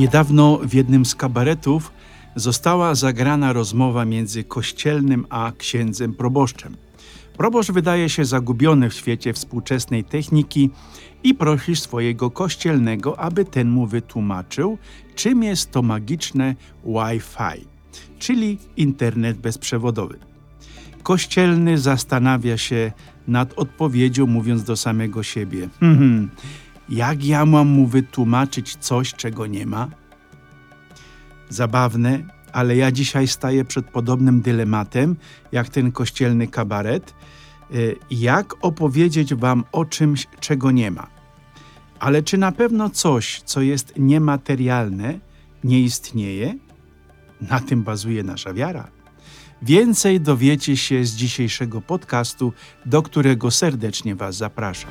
Niedawno w jednym z kabaretów została zagrana rozmowa między kościelnym a księdzem proboszczem. Proboszcz wydaje się zagubiony w świecie współczesnej techniki i prosi swojego kościelnego, aby ten mu wytłumaczył, czym jest to magiczne Wi-Fi, czyli internet bezprzewodowy. Kościelny zastanawia się nad odpowiedzią, mówiąc do samego siebie: hmm, jak ja mam mu wytłumaczyć coś, czego nie ma? Zabawne, ale ja dzisiaj staję przed podobnym dylematem, jak ten kościelny kabaret. Y, jak opowiedzieć Wam o czymś, czego nie ma? Ale czy na pewno coś, co jest niematerialne, nie istnieje? Na tym bazuje nasza wiara. Więcej dowiecie się z dzisiejszego podcastu, do którego serdecznie Was zapraszam.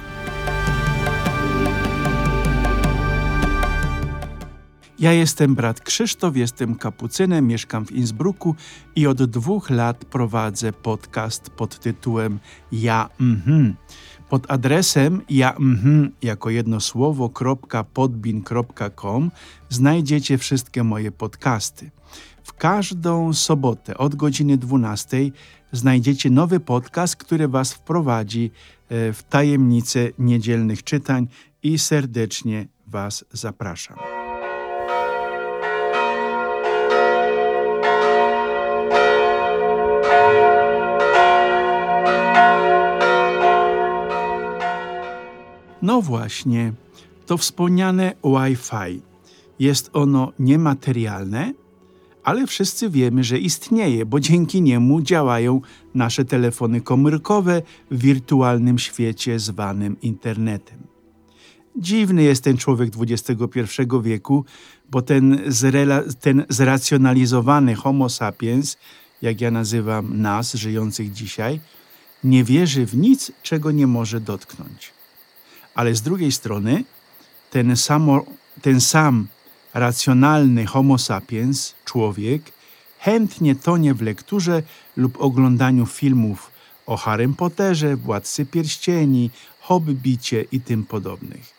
Ja jestem brat Krzysztof, jestem kapucynem, mieszkam w Innsbrucku i od dwóch lat prowadzę podcast pod tytułem Ja mhm. Pod adresem ja mhm jako jedno słowo .podbin.com znajdziecie wszystkie moje podcasty. W każdą sobotę od godziny 12 znajdziecie nowy podcast, który Was wprowadzi e, w tajemnicę niedzielnych czytań i serdecznie Was zapraszam. No właśnie, to wspomniane Wi-Fi. Jest ono niematerialne, ale wszyscy wiemy, że istnieje, bo dzięki niemu działają nasze telefony komórkowe w wirtualnym świecie zwanym internetem. Dziwny jest ten człowiek XXI wieku, bo ten, ten zracjonalizowany Homo sapiens, jak ja nazywam nas, żyjących dzisiaj, nie wierzy w nic, czego nie może dotknąć ale z drugiej strony ten, samo, ten sam racjonalny Homo sapiens, człowiek, chętnie tonie w lekturze lub oglądaniu filmów o Harrym Potterze, Władcy Pierścieni, Hobbicie i tym podobnych.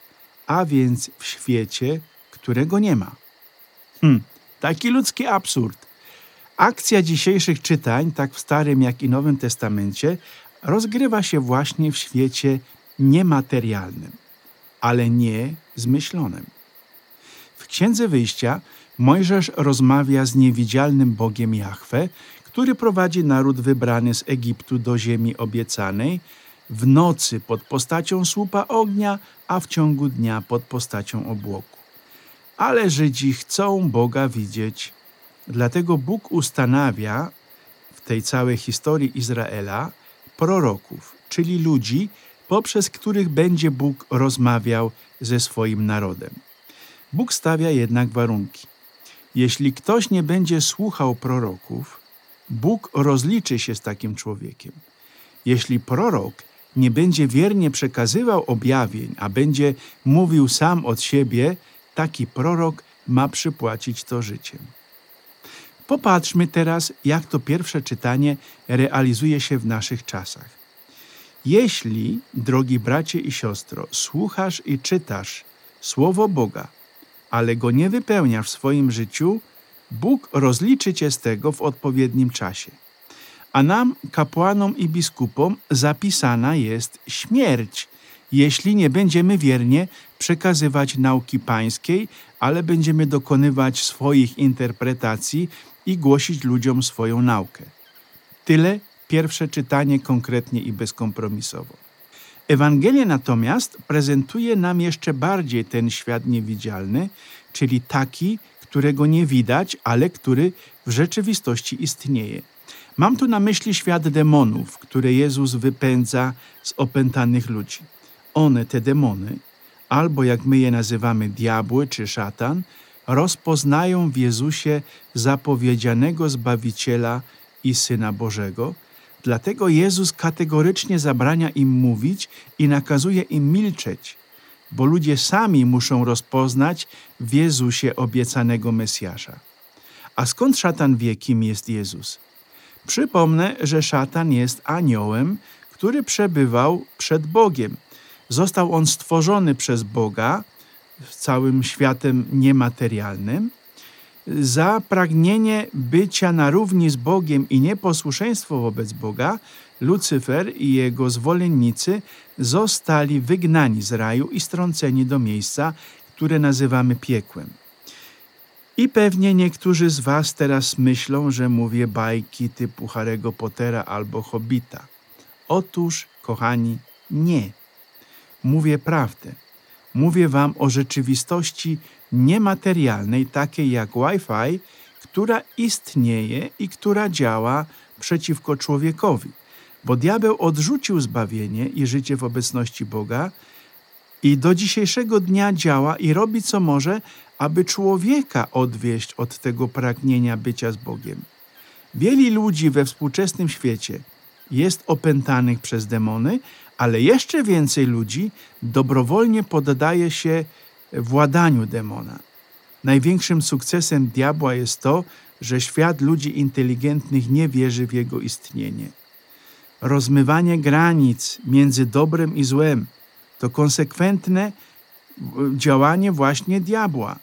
A więc w świecie, którego nie ma. Hm, taki ludzki absurd. Akcja dzisiejszych czytań, tak w Starym jak i Nowym Testamencie, rozgrywa się właśnie w świecie niematerialnym, ale nie zmyślonym. W Księdze Wyjścia Mojżesz rozmawia z niewidzialnym Bogiem Jahwe, który prowadzi naród wybrany z Egiptu do ziemi obiecanej, w nocy pod postacią słupa ognia, a w ciągu dnia pod postacią obłoku. Ale Żydzi chcą Boga widzieć, dlatego Bóg ustanawia w tej całej historii Izraela proroków, czyli ludzi, poprzez których będzie Bóg rozmawiał ze swoim narodem. Bóg stawia jednak warunki. Jeśli ktoś nie będzie słuchał proroków, Bóg rozliczy się z takim człowiekiem. Jeśli prorok nie będzie wiernie przekazywał objawień, a będzie mówił sam od siebie, taki prorok ma przypłacić to życiem. Popatrzmy teraz, jak to pierwsze czytanie realizuje się w naszych czasach. Jeśli, drogi bracie i siostro, słuchasz i czytasz Słowo Boga, ale go nie wypełniasz w swoim życiu, Bóg rozliczy cię z tego w odpowiednim czasie. A nam, kapłanom i biskupom, zapisana jest śmierć, jeśli nie będziemy wiernie przekazywać nauki pańskiej, ale będziemy dokonywać swoich interpretacji i głosić ludziom swoją naukę. Tyle pierwsze czytanie konkretnie i bezkompromisowo. Ewangelia natomiast prezentuje nam jeszcze bardziej ten świat niewidzialny, czyli taki, którego nie widać, ale który w rzeczywistości istnieje. Mam tu na myśli świat demonów, które Jezus wypędza z opętanych ludzi. One, te demony, albo jak my je nazywamy diabły czy szatan, rozpoznają w Jezusie zapowiedzianego Zbawiciela i Syna Bożego, Dlatego Jezus kategorycznie zabrania im mówić i nakazuje im milczeć, bo ludzie sami muszą rozpoznać w Jezusie obiecanego Mesjasza. A skąd szatan wie, kim jest Jezus? Przypomnę, że szatan jest aniołem, który przebywał przed Bogiem. Został on stworzony przez Boga całym światem niematerialnym, za pragnienie bycia na równi z Bogiem i nieposłuszeństwo wobec Boga, Lucyfer i jego zwolennicy zostali wygnani z raju i strąceni do miejsca, które nazywamy piekłem. I pewnie niektórzy z Was teraz myślą, że mówię bajki typu Harry'ego Pottera albo Hobbita. Otóż, kochani, nie. Mówię prawdę. Mówię Wam o rzeczywistości niematerialnej, takiej jak Wi-Fi, która istnieje i która działa przeciwko człowiekowi. Bo diabeł odrzucił zbawienie i życie w obecności Boga i do dzisiejszego dnia działa i robi co może, aby człowieka odwieść od tego pragnienia bycia z Bogiem. Wielu ludzi we współczesnym świecie jest opętanych przez demony, ale jeszcze więcej ludzi dobrowolnie poddaje się władaniu demona. Największym sukcesem diabła jest to, że świat ludzi inteligentnych nie wierzy w jego istnienie. Rozmywanie granic między dobrem i złem to konsekwentne działanie właśnie diabła.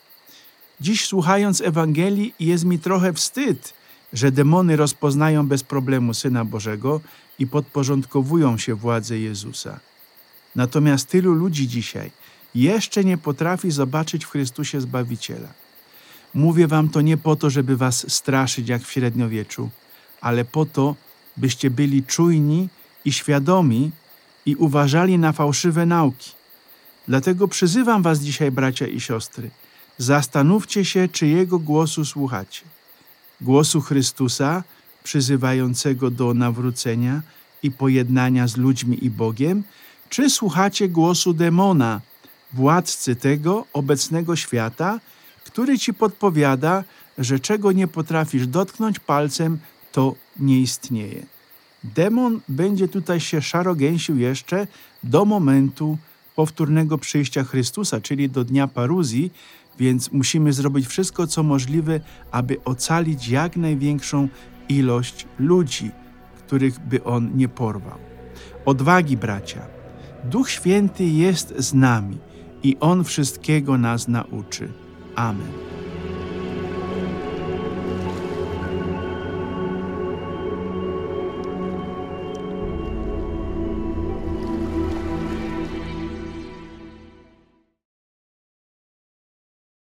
Dziś słuchając Ewangelii jest mi trochę wstyd, że demony rozpoznają bez problemu Syna Bożego i podporządkowują się władzy Jezusa. Natomiast tylu ludzi dzisiaj jeszcze nie potrafi zobaczyć w Chrystusie Zbawiciela. Mówię wam to nie po to, żeby was straszyć jak w średniowieczu, ale po to, byście byli czujni i świadomi i uważali na fałszywe nauki. Dlatego przyzywam was dzisiaj, bracia i siostry, zastanówcie się, czy Jego głosu słuchacie. Głosu Chrystusa, przyzywającego do nawrócenia i pojednania z ludźmi i Bogiem, czy słuchacie głosu demona, władcy tego obecnego świata, który ci podpowiada, że czego nie potrafisz dotknąć palcem, to nie istnieje. Demon będzie tutaj się szarogęsił jeszcze do momentu powtórnego przyjścia Chrystusa, czyli do dnia paruzji, więc musimy zrobić wszystko, co możliwe, aby ocalić jak największą ilość ludzi, których by on nie porwał. Odwagi, bracia. Duch Święty jest z nami i On wszystkiego nas nauczy. Amen.